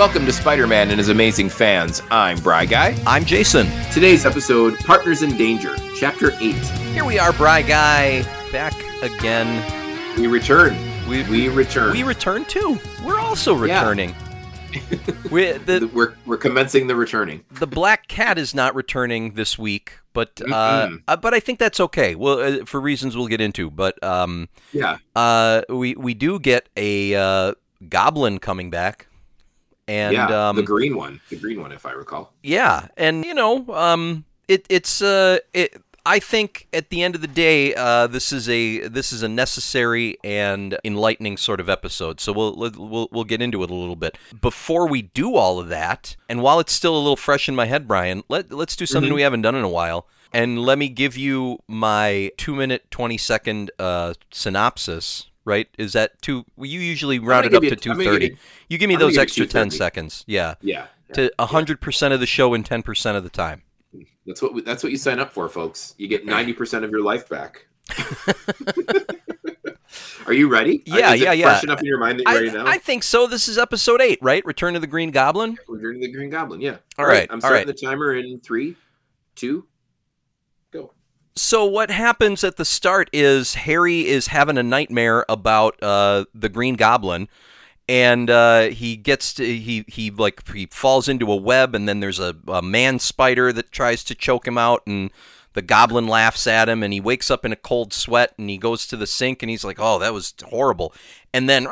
Welcome to Spider Man and his amazing fans. I'm Bry Guy. I'm Jason. Today's episode Partners in Danger, Chapter 8. Here we are, Bry Guy, back again. We return. We, We return. we return too. We're also Yeah. returning. we, the we're, we're commencing the returning. the black cat is not returning this week, but uh, uh, but I think that's okay. Well, uh, for reasons we'll get into. But um, Yeah. uh, we we do get a uh, goblin coming back, and yeah. um, the green one. The green one, if I recall. Yeah, and you know, um, it it's uh, it. I think at the end of the day, uh, this is a this is a necessary and enlightening sort of episode. So we'll we'll we'll get into it a little bit. Before we do all of that, and while it's still a little fresh in my head, Brian, let let's do something Mhm. we haven't done in a while. And let me give you my two minute twenty second uh, synopsis. Right? Is that too? You usually round it up to two give you- give me I'm those extra ten seconds. Yeah Yeah. to 100% of the show in 10% of the time. That's what we, that's what you sign up for, folks. You get 90% of your life back. Are you ready? Yeah, Is yeah, yeah. Fresh enough in your mind that you're ready now? I, I think so. This is episode 8, right? Return of the Green Goblin. We're doing the Green Goblin. Yeah. All right, I'm starting right. the timer in three, two. So what happens at the start is Harry is having a nightmare about uh, the Green Goblin and uh, he gets to, he he like he falls into a web and then there's a, a man spider that tries to choke him out and the goblin laughs at him and he wakes up in a cold sweat and he goes to the sink and he's like oh that was horrible. And then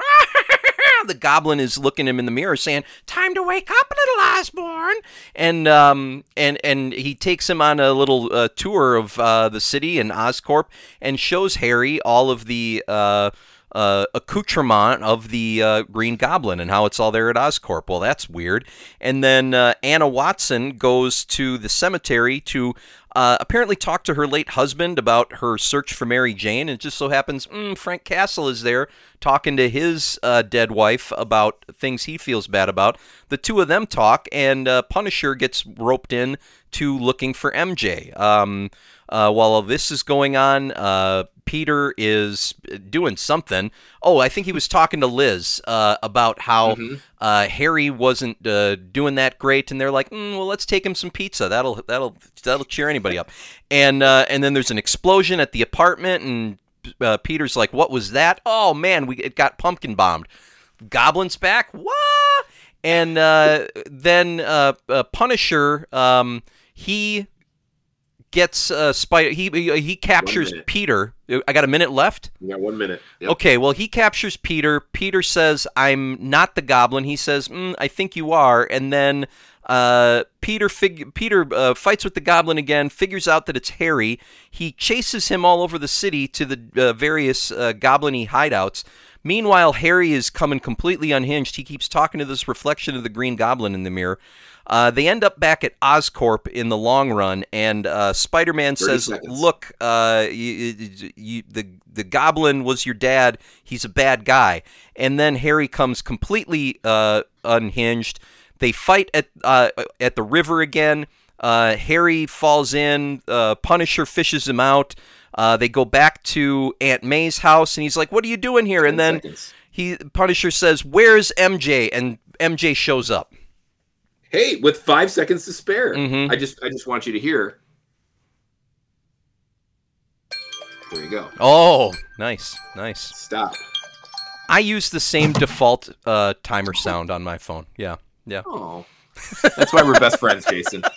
the goblin is looking him in the mirror saying time to wake up little osborn. And um and and he takes him on a little uh, tour of uh, the city and oscorp and shows harry all of the uh uh, accoutrement of the uh, Green Goblin and how it's all there at Oscorp. Well, that's weird. And then uh, Anna Watson goes to the cemetery to uh, apparently talk to her late husband about her search for Mary Jane. And it just so happens mm, Frank Castle is there talking to his uh, dead wife about things he feels bad about. The two of them talk, and uh, Punisher gets roped in to looking for MJ. Um, uh, while all this is going on, uh, Peter is doing something. Oh, I think he was talking to Liz uh, about how Mhm. uh, Harry wasn't uh, doing that great, and they're like, mm, "Well, let's take him some pizza. That'll that'll that'll cheer anybody up." And uh, and then there's an explosion at the apartment, and uh, Peter's like, "What was that? Oh man, we it got pumpkin bombed. Goblins back? What?" And uh, then uh, uh, Punisher, um, he gets uh, spider. He he captures. Peter. I got a minute left. Yeah, one minute. Yep. Okay, well, he captures Peter. Peter says, "I'm not the Goblin." He says, mm, "I think you are." And then uh, Peter fig- Peter uh, fights with the Goblin again. Figures out that it's Harry. He chases him all over the city to the uh, various uh, Goblin-y hideouts. Meanwhile, Harry is coming completely unhinged. He keeps talking to this reflection of the Green Goblin in the mirror. Uh, they end up back at Oscorp in the long run, and uh, Spider-Man says, seconds. "Look, uh, you, you, you, the the Goblin was your dad. He's a bad guy." And then Harry comes completely uh, unhinged. They fight at uh, at the river again. Uh, Harry falls in. Uh, Punisher fishes him out. Uh, they go back to Aunt May's house, and he's like, "What are you doing here?" And then seconds. he Punisher says, "Where's MJ?" And MJ shows up. Hey, with five seconds to spare, Mhm. I just I just want you to hear. There you go. Oh, nice, nice. Stop. I use the same default uh, timer sound on my phone. Yeah, yeah. Oh, that's why we're best friends, Jason.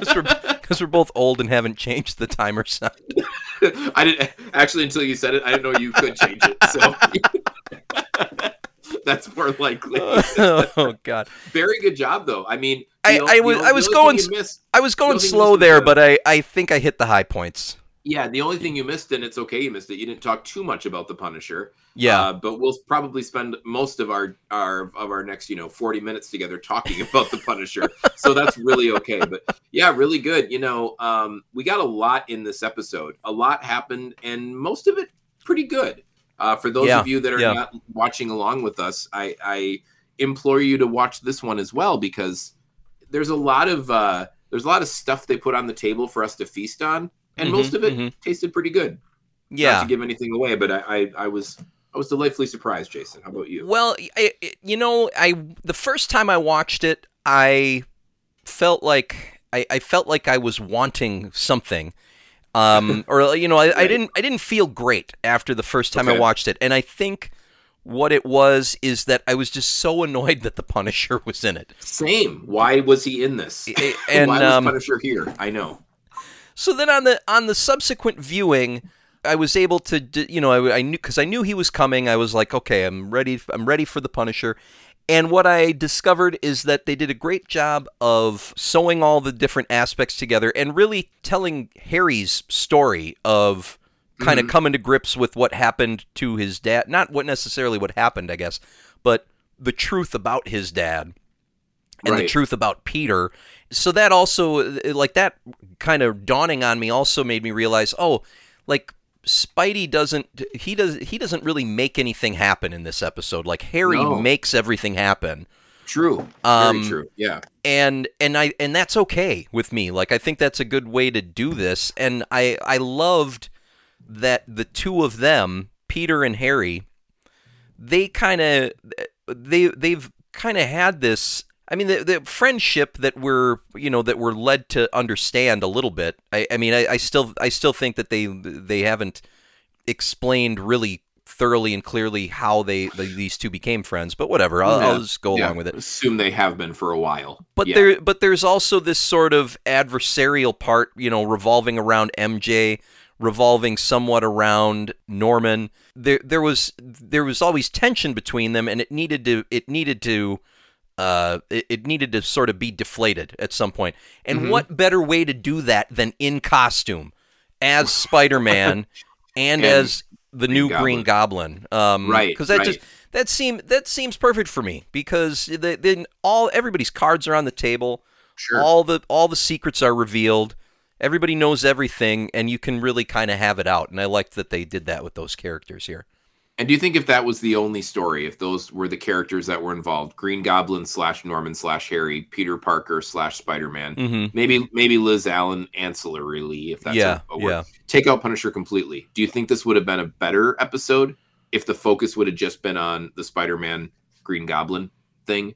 Because we're, we're both old and haven't changed the timer sound. I didn't actually until you said it. I didn't know you could change it. So that's more likely. oh God, Very good job, though. I mean, I- o- I was- I was going missed- I was going slow there, but I, I think I hit the high points. yeah, the only thing you missed, and it's okay you missed it. You didn't talk too much about the Punisher. Yeah, Uh, but we'll probably spend most of our our of our next you know 40 minutes together talking about the Punisher. so that's really okay. But yeah, really good. You know, um, we got a lot in this episode. A lot happened, and most of it pretty good. Uh, for those Yeah, of you that are yeah. not watching along with us, I, I implore you to watch this one as well because there's a lot of uh, there's a lot of stuff they put on the table for us to feast on, and Mhm, most of it mhm. tasted pretty good. Not yeah. to give anything away, but I, I, I was I was delightfully surprised, Jason. How about you? Well, I, you know, I the first time I watched it, I felt like I, I felt like I was wanting something, um, or you know, I, I, didn't I didn't feel great after the first time I watched it, and I think what it was is that I was just so annoyed that the Punisher was in it. Same. Why was he in this? And, Why was um, Punisher here? I know. So then on the on the subsequent viewing, I was able to, you know, I, I knew because I knew he was coming. I was like, okay, I'm ready. I'm ready for the Punisher. And what I discovered is that they did a great job of sewing all the different aspects together and really telling Harry's story of kind of Mhm. coming to grips with what happened to his dad. Not what necessarily what happened, I guess, but the truth about his dad and the truth about Peter. So that also, like that, kind of dawning on me, also made me realize, oh, like Spidey doesn't he does he doesn't really make anything happen in this episode. Like Harry No. makes everything happen, True. Um, Very true. Yeah. and and I and that's okay with me. Like I think that's a good way to do this, and I I loved that the two of them, Peter and Harry, they kind of they they've kind of had this. I mean, the, the friendship that we're you know that we're led to understand a little bit. I, I mean, I, I still I still think that they they haven't explained really thoroughly and clearly how they the, these two became friends. But whatever, I'll, I'll just go yeah. along with it. Assume they have been for a while. But Yeah. there, but there's also this sort of adversarial part, you know, revolving around MJ, revolving somewhat around Norman. There, there was there was always tension between them, and it needed to it needed to. Uh, it, it needed to sort of be deflated at some point. And Mhm. what better way to do that than in costume as Spider-Man and, And as the Green new Goblin. Green Goblin? Um, Right, Because that right. just that seem that seems perfect for me because the, then all everybody's cards are on the table Sure. all the all the secrets are revealed everybody knows everything and you can really kind of have it out and i liked that they did that with those characters here And do you think if that was the only story, if those were the characters that were involved, Green Goblin slash Norman slash Harry, Peter Parker slash Spider Man, mm-hmm. maybe maybe Liz Allen ancillary, if that's yeah a, a word. yeah Take out Punisher completely. Do you think this would have been a better episode if the focus would have just been on the Spider Man Green Goblin thing?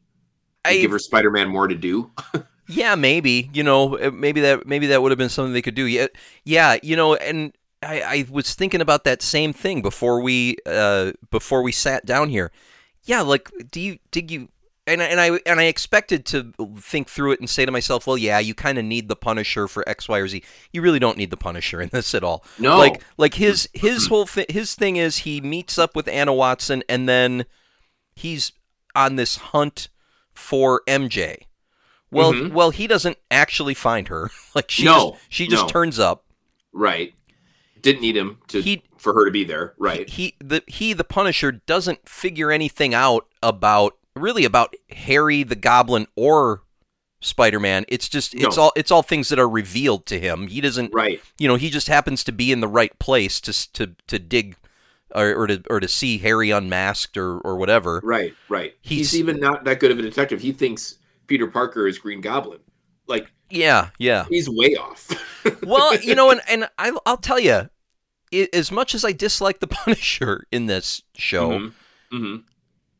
I, give her Spider Man more to do? yeah maybe you know maybe that maybe that would have been something they could do yeah yeah you know and I, I was thinking about that same thing before we uh before we sat down here yeah like do you did you and and I and I expected to think through it and say to myself, well, yeah, you kind of need the Punisher for X, Y, or Z. You really don't need the Punisher in this at all. No. like like his his whole thi- his thing is he meets up with Anna Watson and then he's on this hunt for MJ. Well, Mhm. well, he doesn't actually find her. like she No, just, she just no. turns up. right. Didn't need him to He- for her to be there. Right. He the he the Punisher doesn't figure anything out about really about Harry the Goblin or Spider-Man. It's just it's No. all it's all things that are revealed to him. He doesn't Right. you know, he just happens to be in the right place to to to dig or, or to or to see Harry unmasked or or whatever. Right. Right. He's- He's, even not that good of a detective. He thinks Peter Parker is Green Goblin. Like Yeah, yeah. he's way off. Well, you know, and and I, I'll tell you, as much as I dislike the Punisher in this show, Mhm. Mhm.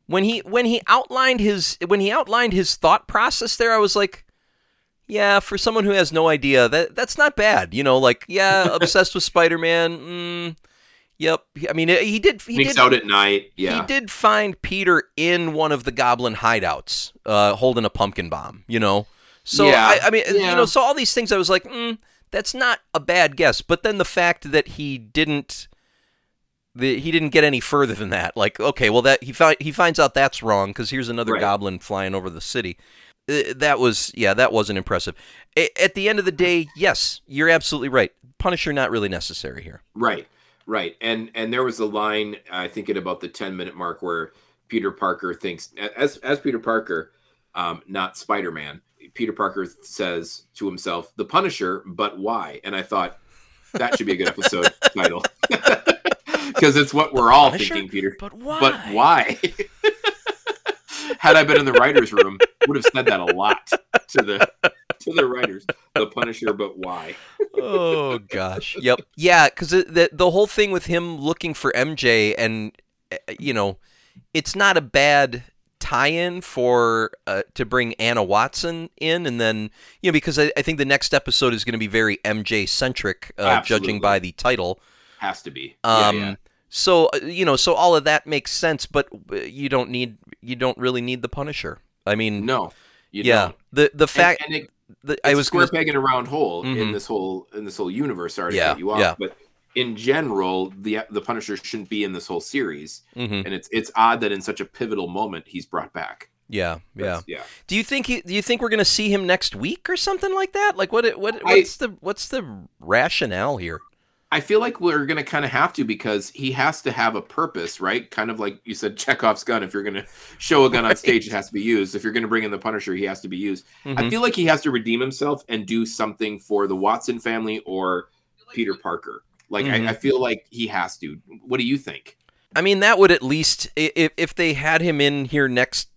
when he when he outlined his when he outlined his thought process there, I was like, yeah, for someone who has no idea, that that's not bad. You know, like yeah, obsessed with Spider Man. Mm, yep. I mean, he did. He Sneaks did. out at night. Yeah. He did find Peter in one of the Goblin hideouts, uh, holding a pumpkin bomb. You know, so Yeah, I, I mean, you know, so all these things, I was like, mm, that's not a bad guess. But then the fact that he didn't, the, he didn't get any further than that. Like, okay, well, that he fi- he finds out that's wrong because here's another Right. Goblin flying over the city. Uh, that was, yeah, that wasn't impressive. A- at the end of the day, yes, you're absolutely right. Punisher not really necessary here. Right, right, and and there was a line I think at about the ten minute mark where Peter Parker thinks as as Peter Parker, um, not Spider Man. Peter Parker says to himself, "The Punisher, but why?" And I thought that should be a good episode title because it's what we're all Punisher? thinking, Peter. But why? But why? Had I been in the writers' room, would have said that a lot to the to the writers. The Punisher, but why? oh gosh. Yep. Yeah, because the, the whole thing with him looking for MJ and uh, you know, it's not a bad tie-in for uh, to bring Anna Watson in, and then you know because I, I think the next episode is going to be very MJ centric, uh, judging by the title. Has to be. Um, yeah, yeah. So uh, you know, so all of that makes sense, but uh, you don't need you don't really need the Punisher. I mean, No. You yeah, don't. the the fact and it, that it's I was square gonna, peg in a round hole Mhm. in this whole in this whole universe. Sorry to Yeah, cut you off, yeah. but in general, the the Punisher shouldn't be in this whole series, Mhm. and it's it's odd that in such a pivotal moment he's brought back. yeah, yeah. That's- yeah. Do you think he, do you think we're going to see him next week or something like that? Like what what I- what's the what's the rationale here? I feel like we're gonna kind of have to because he has to have a purpose, right? Kind of like you said, Chekhov's gun. If you're gonna show a gun on stage, it has to be used. If you're gonna bring in the Punisher, he has to be used. I Mhm. feel like he has to redeem himself and do something for the Watson family or Peter Parker. Like Mhm. I, I feel like he has to. What do you think? I mean, that would at least if if they had him in here next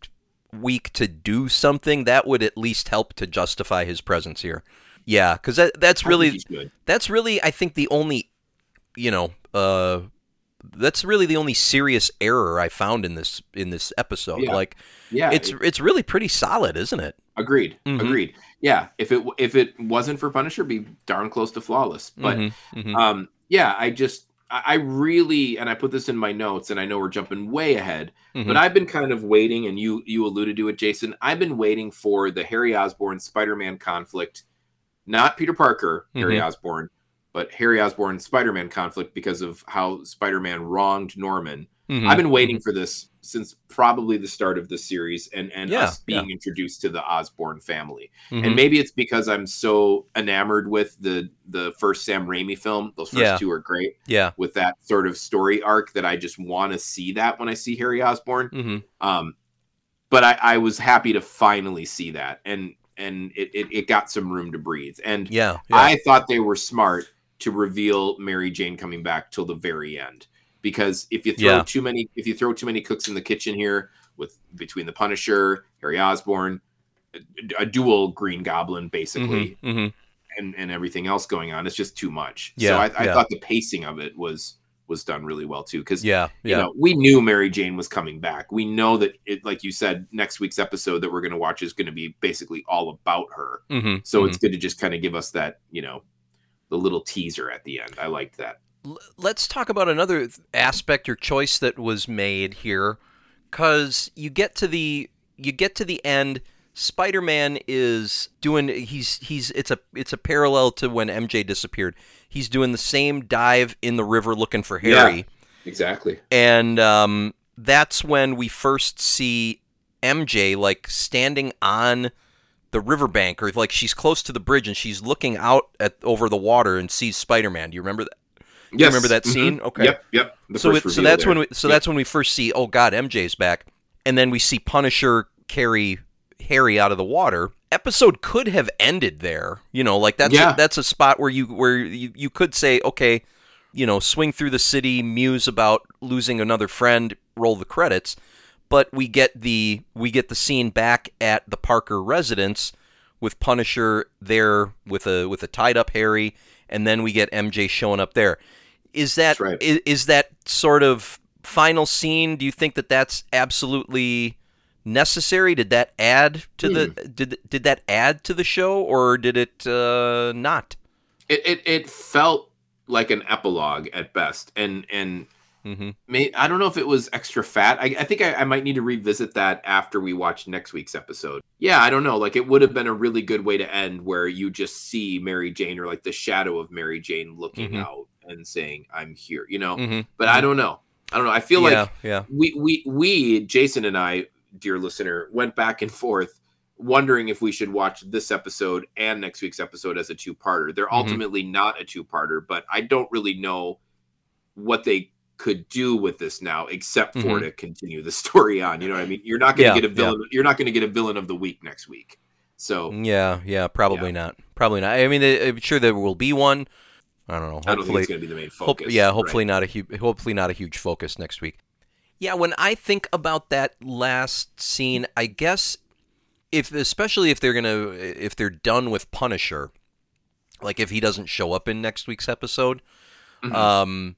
week to do something, that would at least help to justify his presence here. Yeah, because that that's really that's really I think the only you know uh that's really the only serious error I found in this in this episode. Yeah. Like Yeah, it's it- it's really pretty solid, isn't it? agreed. Mhm. Agreed. Yeah, if it if it wasn't for Punisher, it'd be darn close to flawless. But Mhm, mhm. um yeah i just i really and i put this in my notes and i know we're jumping way ahead Mhm. but i've been kind of waiting and you you alluded to it jason i've been waiting for the harry osborn spider-man conflict not peter parker harry osborn but harry osborn spider-man conflict because of how spider-man wronged norman Mhm. i've been waiting for this since probably the start of the series and and Yeah, us being introduced to the Osborn family Mhm. and maybe it's because I'm so enamored with the the first Sam Raimi film. Those first Yeah. two are great yeah. with that sort of story arc that I just want to see that when I see Harry Osborn. Mhm. Um, but I, I was happy to finally see that, and and it, it, it got some room to breathe. And Yeah. yeah. I thought they were smart to reveal Mary Jane coming back till the very end. Because if you throw Yeah. too many, if you throw too many cooks in the kitchen here, with between the Punisher, Harry Osborn, a, a dual Green Goblin, basically, Mhm, mhm. and and everything else going on, it's just too much. Yeah, so I, I yeah. thought the pacing of it was was done really well too. Because Yeah. you know, we knew Mary Jane was coming back. We know that it, like you said, next week's episode that we're going to watch is going to be basically all about her. Mhm, So it's good to just kind of give us that, you know, the little teaser at the end. I liked that. Let's talk about another aspect or choice that was made here cuz you get to the you get to the end Spider-Man is doing he's he's it's a it's a parallel to when MJ disappeared. He's doing the same dive in the river looking for Yeah. Harry. Exactly. And um, that's when we first see MJ like standing on the riverbank or like she's close to the bridge and she's looking out at over the water and sees Spider-Man. Do you remember that? Yes. remember that Mhm. scene? Okay. Yep. Yep. The so it, so that's there. when we so Yep. that's when we first see oh god MJ's back and then we see Punisher carry Harry out of the water. Episode could have ended there. You know, like that's Yeah. that's a spot where you where you, you could say okay, you know, swing through the city, muse about losing another friend, roll the credits. But we get the we get the scene back at the Parker residence with Punisher there with a with a tied up Harry, and then we get MJ showing up there. Is that right. is, is that sort of final scene? Do you think that that's absolutely necessary? Did that add to the Hmm. did did that add to the show, or did it uh, not? it, it it felt like an epilogue at best, and and hmm may, I don't know if it was extra fat. I, I think I, I might need to revisit that after we watch next week's episode. Yeah, I don't know. Like it would have been a really good way to end where you just see Mary Jane or like the shadow of Mary Jane looking Mhm. out and saying, "I'm here," you know. hmm But I don't know. I don't know. I feel yeah, like yeah, we we we Jason and I, dear listener, went back and forth wondering if we should watch this episode and next week's episode as a two-parter. They're Mhm. ultimately not a two-parter, but I don't really know what they could do with this now except for Mhm. to continue the story on. You know what I mean? You're not going to Yeah, get a villain you're not going to get a villain of the week next week. So, yeah, yeah. Probably not. Probably not. I mean, I'm sure there will be one. I don't know. I don't think it's going to be the main Hope- focus. yeah, right? hopefully not a huge, hopefully not a huge focus next week. Yeah, when I think about that last scene, I guess if especially if they're gonna if they're done with Punisher, like if he doesn't show up in next week's episode, Mhm. um,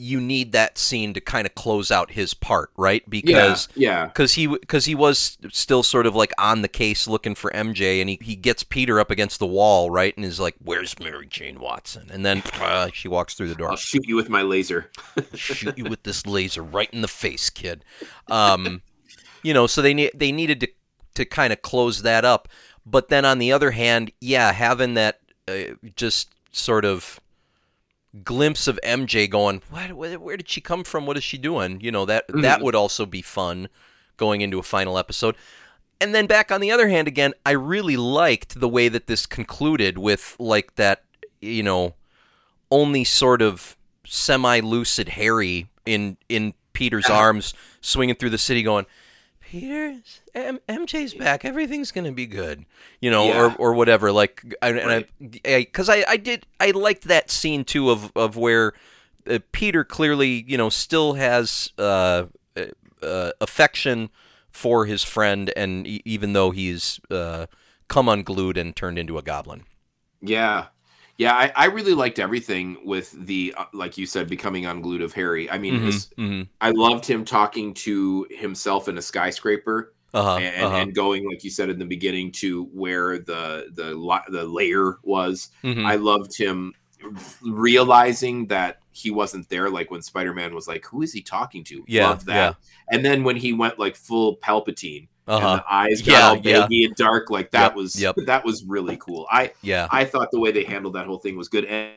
you need that scene to kind of close out his part, right? Because yeah, because he because he was still sort of like on the case looking for MJ, and he, he gets Peter up against the wall, right, and is like, "Where's Mary Jane Watson?" And then uh, she walks through the door. I'll shoot you with my laser. shoot you with this laser right in the face, kid. Um, you know, so they need they needed to to kind of close that up. But then on the other hand, yeah, having that uh, just sort of glimpse of MJ going, what, where, where did she come from? What is she doing? You know, that Mm-hmm. that would also be fun going into a final episode. And then back on the other hand again, I really liked the way that this concluded with like that, you know, only sort of semi-lucid Harry in in Peter's arms swinging through the city going, Peter, M- MJ's back. Everything's gonna be good, you know, Yeah. or or whatever. Like, I, Right. and I, because I, I did, I liked that scene too of of where uh, Peter clearly, you know, still has uh, uh, uh, affection for his friend, and e- even though he's uh, come unglued and turned into a goblin. Yeah. Yeah, I, I really liked everything with the, uh, like you said, becoming unglued of Harry. I mean, his, hmm I loved him talking to himself in a skyscraper Uh-huh, and, uh-huh. and going, like you said in the beginning, to where the the the layer was. Mhm. I loved him realizing that he wasn't there. Like when Spider Man was like, "Who is he talking to?" Yeah, Loved that. And then when he went like full Palpatine uh-huh. and the eyes got Yeah, all yeah. and dark, like that Yep, was yep. that was really cool. I yeah. I thought the way they handled that whole thing was good, and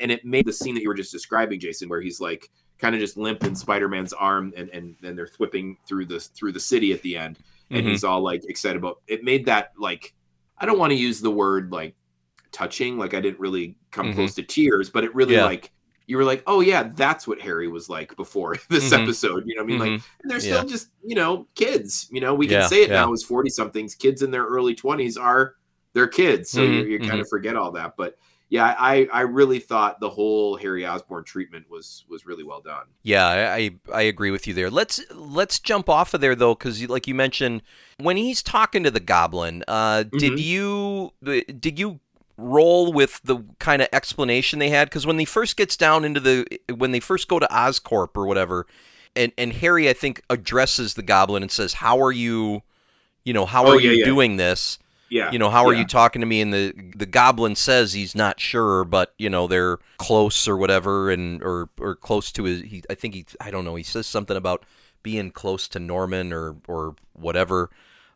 and it made the scene that you were just describing, Jason, where he's like kind of just limp in Spider-Man's arm, and and then they're whipping through the through the city at the end, and Mhm. he's all like excited about. It made that like I don't want to use the word like touching, like I didn't really come Mhm. close to tears, but it really Yeah. like you were like, oh yeah, that's what Harry was like before this Mhm. episode. You know what I mean? Like Mhm. and they're Yeah. still just you know kids you know we can Yeah, say it yeah. now as 40 somethings kids in their early 20s are they're kids so Mhm, you, you kind of forget all that but yeah i i really thought the whole harry osborn treatment was was really well done Yeah, I I agree with you there. Let's let's jump off of there though, because like you mentioned, when he's talking to the goblin, uh, did Mhm. you did you roll with the kind of explanation they had? Because when he first gets down into the when they first go to Oscorp or whatever, and and Harry I think addresses the goblin and says, "How are you? You know, how Oh, are yeah, you yeah. doing this?" yeah you know how are you talking to me and the the goblin says he's not sure but you know they're close or whatever and or or close to his he i think he i don't know he says something about being close to norman or or whatever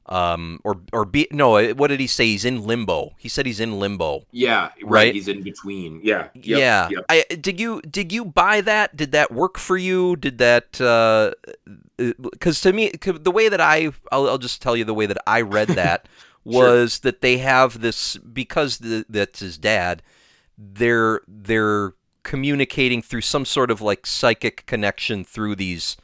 um or or be no what did he say? He's in limbo. He said he's in limbo. Yeah right, Right? he's in between. Yeah Yep, yeah. yep. i did you did you buy that? Did that work for you? Did that uh because to me the way that i I'll, I'll just tell you the way that i read that was that they have this because the, that's his dad they're they're communicating through some sort of like psychic connection through these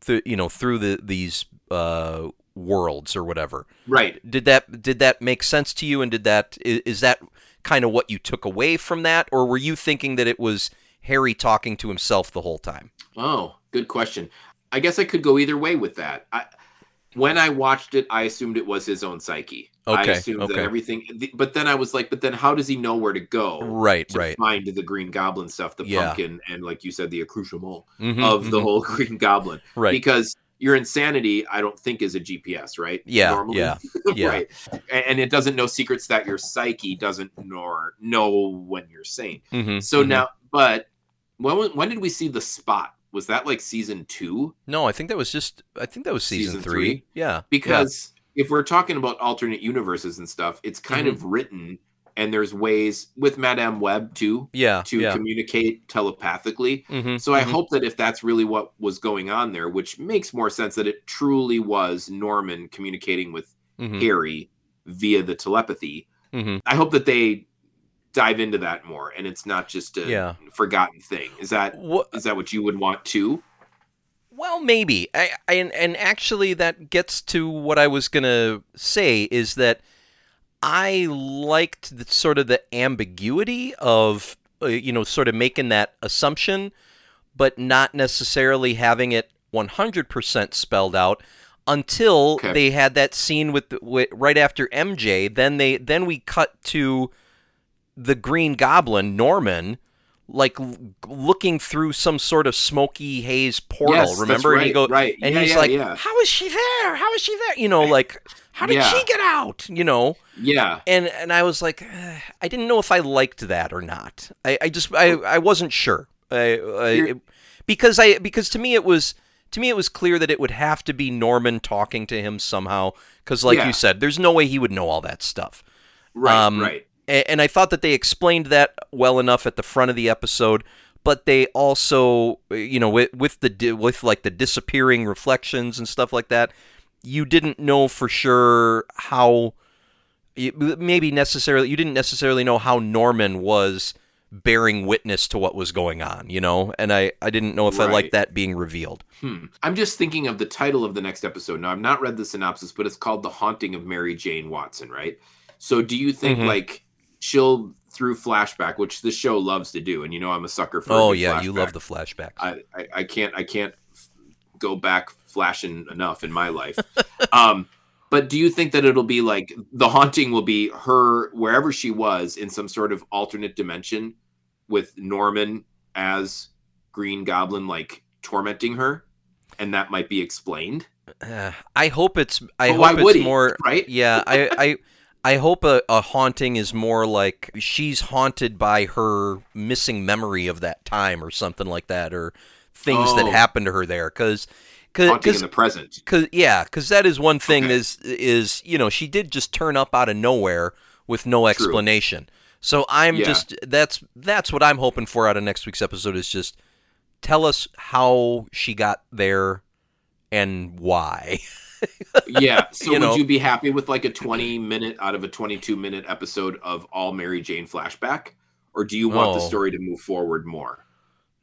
through you know through the these uh worlds or whatever. Right. Did that did that make sense to you? And did that is that kind of what you took away from that? Or were you thinking that it was harry talking to himself the whole time? Oh good question. I guess i could go either way with that. I when i watched it i assumed it was his own psyche. I Okay, assumed okay. that everything but then i was like but then how does he know where to go right to right. find the green goblin stuff the Yeah. pumpkin and like you said the accoutrement Mhm, of the mhm. whole green goblin? Right. Because your insanity i don't think is a gps right Yeah, yeah, yeah. right and, it doesn't know secrets that your psyche doesn't nor know when you're sane Mhm, so mhm. now but when when did we see the spot was that like season two no i think that was just i think that was season, Season three. three? yeah because if we're talking about alternate universes and stuff it's kind Mm-hmm. of written and there's ways with madame web too yeah to yeah communicate telepathically Mhm, So I mhm. hope that if that's really what was going on there, which makes more sense that it truly was Norman communicating with Mhm, Harry via the telepathy. mhm. I hope that they dive into that more and it's not just a Yeah. forgotten thing. Is that Wha- is that what you would want too? Well, maybe. I, I, and, and actually, that gets to what I was going to say is that I liked the, sort of the ambiguity of, uh, you know, sort of making that assumption, but not necessarily having it 100% spelled out until Okay. they had that scene with, with right after MJ. Then they then we cut to the Green Goblin, Norman, like looking through some sort of smoky haze portal. Yes, remember? and he right, goes, right. and Yeah, he's yeah, like, yeah. "How is she there? How is she there?" You know, like, how did she get out? You know, Yeah. and and I was like, eh, I didn't know if I liked that or not. I, I just I, I wasn't sure. I, I, because I because to me it was to me it was clear that it would have to be Norman talking to him somehow. Because like you said, there's no way he would know all that stuff. Right. Um, right. And I thought that they explained that well enough at the front of the episode, but they also, you know, with, with the with like the disappearing reflections and stuff like that, you didn't know for sure how, maybe necessarily, you didn't necessarily know how Norman was bearing witness to what was going on, you know, and I I didn't know if I liked that being revealed. Hmm. I'm just thinking of the title of the next episode. Now, I've not read the synopsis, but it's called The Haunting of Mary Jane Watson, right? So, do you think, Mhm. like, she'll, through flashback, which this show loves to do, and you know I'm a sucker for Oh yeah, you love the flashback. I, I, I can't I can't go back flashing enough in my life. um, but do you think that it'll be like the haunting will be her wherever she was in some sort of alternate dimension with Norman as Green Goblin like tormenting her, and that might be explained, Uh, I hope it's I But hope it's he, more right? yeah, I, I I hope a, a haunting is more like she's haunted by her missing memory of that time or something like that, or things that Oh. happened to her there. Because, Haunting in the present. cause, yeah, because that is one thing Okay. is is you know she did just turn up out of nowhere with no explanation. So I'm Yeah. just that's that's what I'm hoping for out of next week's episode is just tell us how she got there and why. Yeah. So You would know. you be happy with like a 20 minute out of a 22 minute episode of all Mary Jane flashback? Or do you want the Oh. story to move forward more?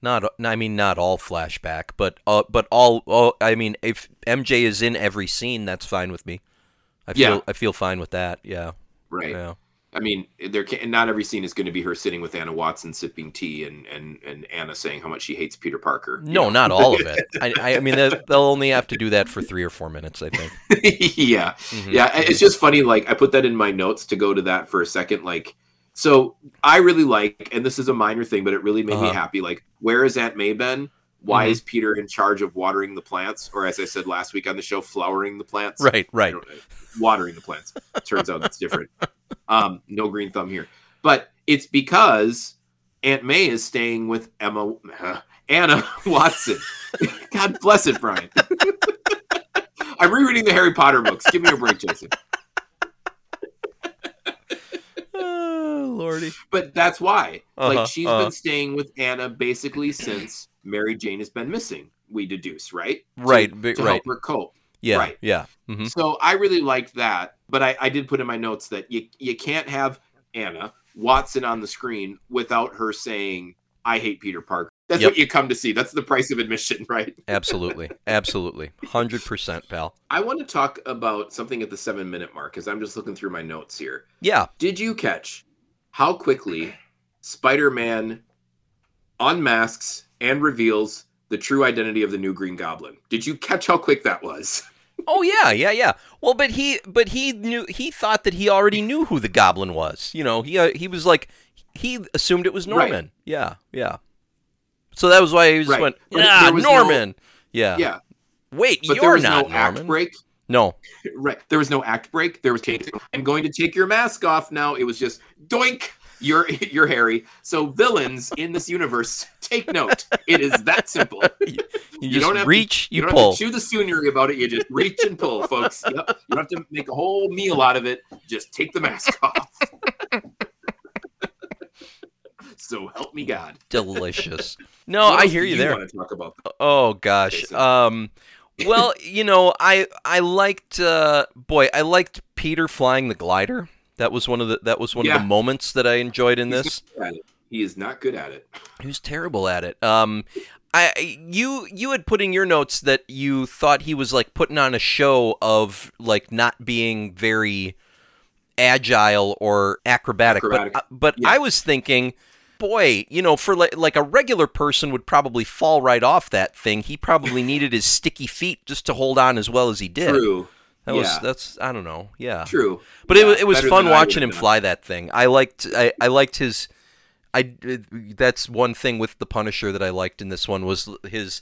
Not, I mean, not all flashback, but uh, but all, all. I mean, if MJ is in every scene, that's fine with me. I feel, Yeah. I feel fine with that. Yeah, Right. yeah. I mean, there can not every scene is going to be her sitting with Anna Watson sipping tea and and and Anna saying how much she hates Peter Parker. No, know? not all of it. I, I mean, they- they'll only have to do that for three or four minutes, I think. yeah, Mhm. yeah. It's just funny. Like I put that in my notes to go to that for a second. Like, so I really like, and this is a minor thing, but it really made me Uh-huh. happy. Like, where is Aunt May been? Why Mhm. is Peter in charge of watering the plants, or as I said last week on the show, flowering the plants? Right, right. watering the plants. Turns out it's different. Um, no green thumb here, but it's because Aunt May is staying with Emma Anna Watson. God bless it, Brian. I'm rereading the Harry Potter books. Give me a break, Jason. Oh, lordy. But that's why. Uh-huh, like she's uh-huh. been staying with Anna basically since Mary Jane has been missing. We deduce, right? To- Right, To, right. help her cope. Yeah, Right. yeah. hmm So I really liked that, but I, I did put in my notes that you you can't have Anna Watson on the screen without her saying, "I hate Peter Parker." That's Yep. what you come to see. That's the price of admission, right? Absolutely, absolutely, hundred percent, pal. I want to talk about something at the seven minute mark because I'm just looking through my notes here. Yeah. Did you catch how quickly Spider Man unmasks and reveals the true identity of the new Green Goblin? Did you catch how quick that was? Oh yeah, yeah, yeah. Well, but he, but he knew. He thought that he already knew who the Goblin was. You know, he uh, he was like, he assumed it was Right. Norman. Yeah, yeah. So that was why he just Right. went, yeah, there no- Norman. yeah. yeah, Wait, but you're there was not no act Norman. break. No. Right. There was no act break. There was take, I'm going to take your mask off now. It was just doink. You're you're Harry. So villains in this universe, take note. It is that simple. You, You just don't have to- reach, you, You, don't pull. have to chew the scenery about it. You just reach and pull, folks. Yep. You don't have to make a whole meal out of it. Just take the mask off. so help me God. Delicious. No, I hear do you there. Want to talk about Oh gosh. Um well, you know, I I liked uh boy, I liked Peter flying the glider. That was one of the that was one of the moments that I enjoyed in He's this. good at it. He is not good at it. He was terrible at it. Um I you you had put in your notes that you thought he was like putting on a show of like not being very agile or acrobatic, Acrobatic. but uh, but Yeah. I was thinking boy, you know, for like, like a regular person would probably fall right off that thing. He probably needed his sticky feet just to hold on as well as he did. True. That was yeah. that's I don't know. Yeah. True. But it Yeah, was it was fun watching him done. fly that thing. I liked I, I liked his I that's one thing with the Punisher that I liked in this one was his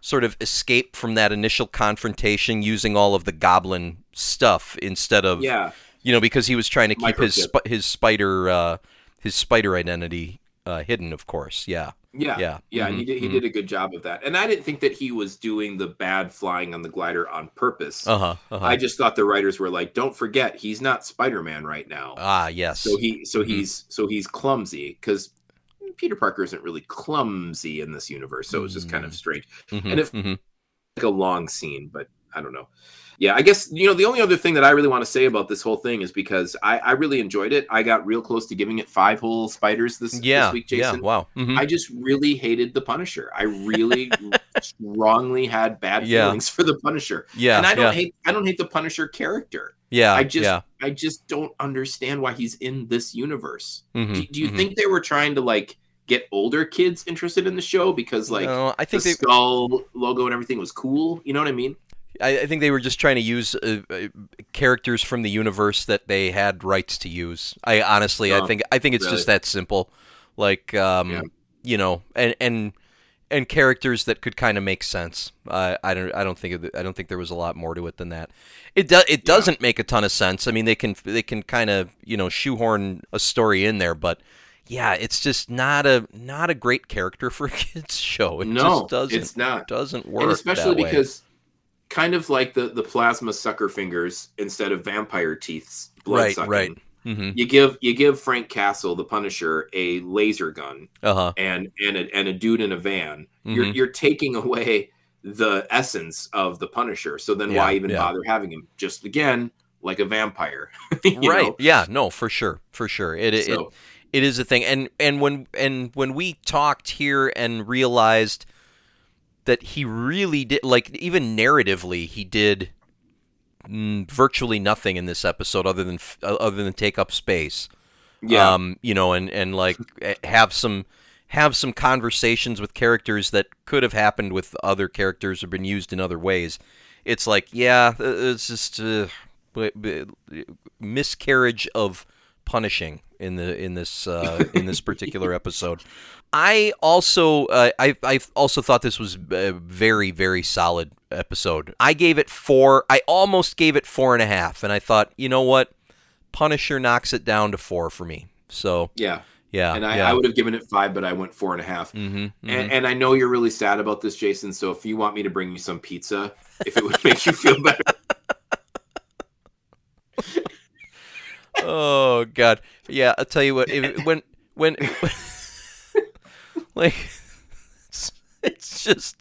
sort of escape from that initial confrontation using all of the goblin stuff instead of Yeah. you know because he was trying to keep his Microchip. his spider uh, his spider identity uh, hidden of course yeah Yeah. yeah Yeah, and he did he mhm. did a good job of that. And I didn't think that he was doing the bad flying on the glider on purpose. uh-huh, uh-huh. I just thought the writers were like, don't forget, he's not Spider-Man right now. ah yes so he so Mhm. he's so he's clumsy because Peter Parker isn't really clumsy in this universe, so it's just kind of Mm. strange. Mhm, and if-. Like a long scene, but I don't know. Yeah, I guess you know the only other thing that I really want to say about this whole thing is because I, I really enjoyed it. I got real close to giving it five whole spiders this, yeah this week, yeah Jason. wow mhm. I just really hated the Punisher. I really strongly had bad Yeah. feelings for the Punisher. yeah and I don't yeah hate I don't hate the Punisher character. yeah I just yeah I just don't understand why he's in this universe. mhm, Do, do you mhm. think they were trying to like get older kids interested in the show because like no, I the think they skull logo and everything was cool? You know what I mean? I, I think they were just trying to use uh, uh, characters from the universe that they had rights to use. I honestly, I think, I think it's really? just that simple. Like, um, Yeah. you know, and and and characters that could kind of make sense. Uh, I don't, I don't think, I don't think there was a lot more to it than that. It does it doesn't make a ton of sense. I mean, they can, they can kind of, you know, shoehorn a story in there, but. Yeah, it's just not a not a great character for a kids show. It no, just doesn't it's not. doesn't work. And especially because kind of like the the plasma sucker fingers instead of vampire teeth's blood right, sucking. right. hmm You give you give Frank Castle, the Punisher, a laser gun Uh huh. and and a, and a dude in a van. You're Mhm. you're taking away the essence of the Punisher. So then why even yeah. bother having him? Just again, like a vampire. right know? yeah no for sure for sure it, it So, it is a thing and and when and when we talked here and realized that he really did like even narratively he did mm, virtually nothing in this episode other than f- other than take up space. Yeah. um you know and and like have some have some conversations with characters that could have happened with other characters or been used in other ways. It's like yeah uh, it's just uh, miscarriage of punishing in the in this uh, in this particular episode I also uh, I I also thought this was a very very solid episode. I gave it four. I almost gave it four and a half, and I thought, you know what, Punisher knocks it down to four for me. So yeah. yeah, And I, yeah. I would have given it five, but I went four and a half. mm-hmm, And, and I know you're really sad about this, Jason. So if you want me to bring you some pizza, if it would make you feel better, oh god, yeah. I'll tell you what. If, when when like it's, it's just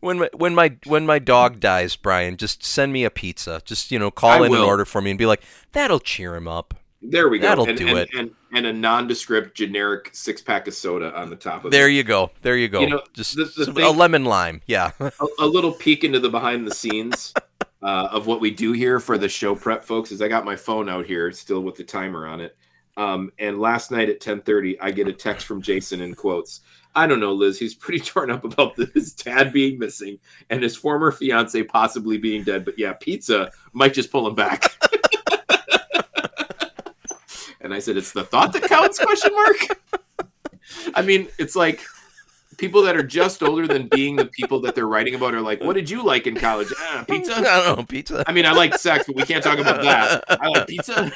when my when my when my dog dies, Brian, just send me a pizza. Just you know, call I in an order for me and be like, that'll cheer him up. there we go. That'll and, do and, it. And, and a nondescript generic six pack of soda on the top of There it. There you go. There you go. You know, just the- the some- a lemon lime. Yeah. A, a little peek into the behind the scenes uh, of what we do here for the show prep, folks. Is I got my phone out here, still with the timer on it. Um, and last night at 10:30, I get a text from Jason in quotes. I don't know, Liz. He's pretty torn up about his dad being missing and his former fiance possibly being dead. But yeah, pizza might just pull him back. and I said, "It's the thought that counts?" Question mark. I mean, it's like people that are just older than being the people that they're writing about are like, "What did you like in college? Ah, I pizza." don't know. Pizza. I mean, I like sex, but we can't talk about that. I like pizza.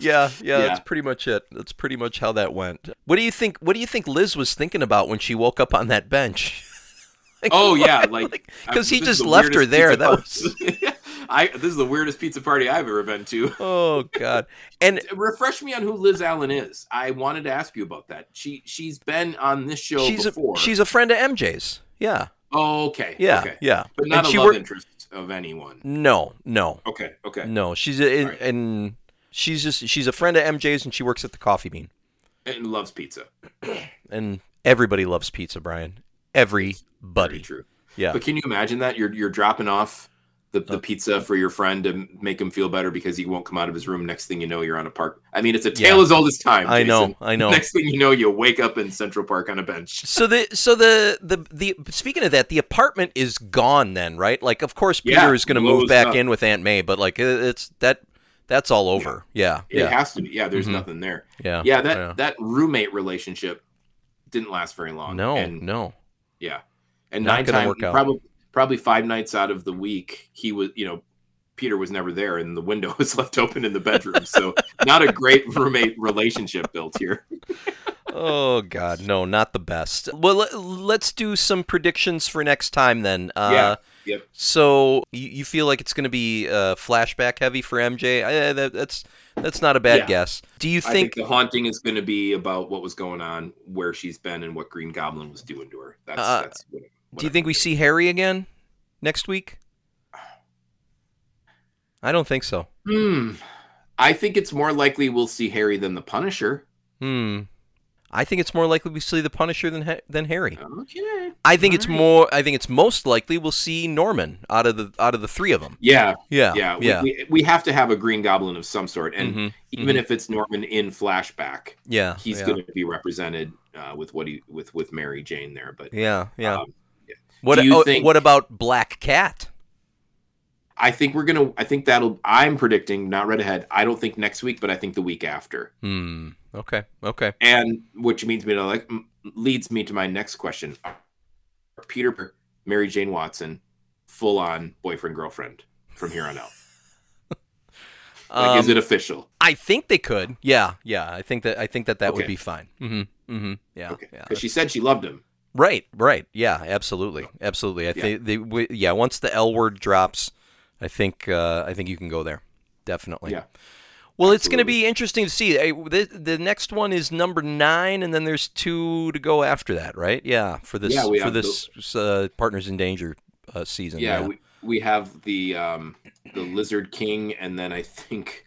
Yeah, yeah, Yeah. that's pretty much it. That's pretty much how that went. What do you think? What do you think Liz was thinking about when she woke up on that bench? Like, Oh what? yeah, like 'cause he this is just left her there. That party- I this is the weirdest pizza party I've ever been to. oh god. And Refresh me on who Liz Allen is. I wanted to ask you about that. She she's been on this show she's before. a she's a friend of MJ's. Yeah, oh, okay. yeah, Okay. yeah. But not and a love interest of anyone. No, no, Okay. Okay. no. She's a, Alright. and she's just she's a friend of MJ's and she works at the Coffee Bean. And loves pizza. And everybody loves pizza, Brian. Very Everybody. true. Yeah. But can you imagine that you're you're dropping off the, the pizza for your friend to make him feel better because he won't come out of his room. Next thing you know, you're on a park. I mean, it's a tale Yeah. as old as time. I know, I know. Next thing you know, you wake up in Central Park on a bench. So the so the the the speaking of that, the apartment is gone then, right? Like, of course, Peter Yeah, is going to move back up. in with Aunt May, but like, it's that That's all over. Yeah. It Yeah. has to be. Yeah, there's Mhm. nothing there. Yeah. Yeah, that that roommate relationship didn't last very long. No, and no. yeah, and Not nine times work out. probably probably five nights out of the week he was you know Peter was never there and the window was left open in the bedroom. So not a great roommate relationship built here. Oh God, no, not the best. Well, let, let's do some predictions for next time then. Uh, Yeah, yep. So you, you feel like it's going to be uh, flashback heavy for MJ? Uh, that, that's that's not a bad Yeah. guess. Do you I think think? the haunting is going to be about what was going on, where she's been, and what Green Goblin was doing to her. That's Uh, that's. What, what do you think we see Harry again next week? I don't think so. Hmm. I think it's more likely we'll see Harry than the Punisher. Hmm. I think it's more likely we see the Punisher than than Harry. Okay. I think it's Alright. more. I think it's most likely we'll see Norman out of the out of the three of them. Yeah, Yeah. yeah, Yeah. We, we, have to have a Green Goblin of some sort, and Mhm, even if it's Norman in flashback, Yeah. he's yeah. going to be represented uh, with what he with with Mary Jane there. But Yeah. Yeah. um, What Do you oh, think- what about Black Cat? I think we're gonna. I think that'll. I'm predicting, not read ahead. I don't think next week, but I think the week after. Hmm. Okay. Okay. And which means me to like leads me to my next question: Peter, Mary Jane Watson, full on boyfriend girlfriend from here on out? Like, is Um, it official? I think they could. Yeah. Yeah. I think that I think that that would be fine. Mm-hmm. Mm-hmm. Yeah. Okay, Yeah. because she said she loved him. Right. Right. Yeah. Absolutely. Absolutely. I Yeah. think they. We, yeah. Once the L word drops, I think. Uh, I think you can go there. Definitely. Yeah. Well, it's going to be interesting to see. I, the, the next one is number nine, and then there's two to go after that, right? Yeah, for this Yeah, for this uh, Partners in Danger uh, season. Yeah, We, we have the um the Lizard King, and then I think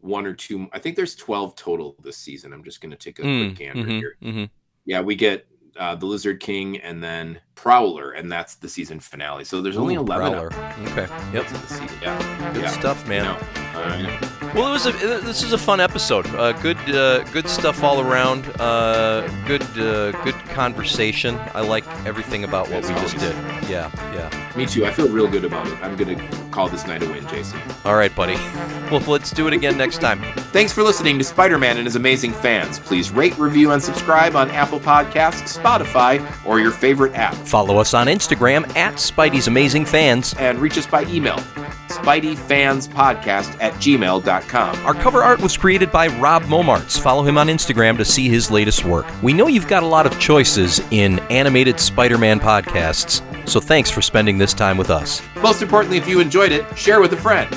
one or two. I think there's twelve total this season. I'm just gonna take a Mm, quick gander mhm, here. mhm. Yeah, we get uh, the Lizard King, and then Prowler, and that's the season finale. So there's only Ooh, eleven Prowler. Okay. Yep. season. Yeah, Good yeah. stuff, man. No, I know. Well, it was a this is a fun episode. Uh, good uh, good stuff all around. Uh, good uh, good conversation. I like everything about what As we just did. Yeah, yeah. Me too. I feel real good about it. I'm gonna call this night a win, Jason. All right, buddy. Well, let's do it again next time. Thanks for listening to Spider Man and his amazing fans. Please rate, review, and subscribe on Apple Podcasts, Spotify, or your favorite app. Follow us on Instagram at Spidey's Amazing Fans. And reach us by email, SpideyFansPodcast at gmail.com. Our cover art was created by Rob Momarts. Follow him on Instagram to see his latest work. We know you've got a lot of choices in animated Spider Man podcasts, so thanks for spending this time with us. Most importantly, if you enjoyed it, share with a friend.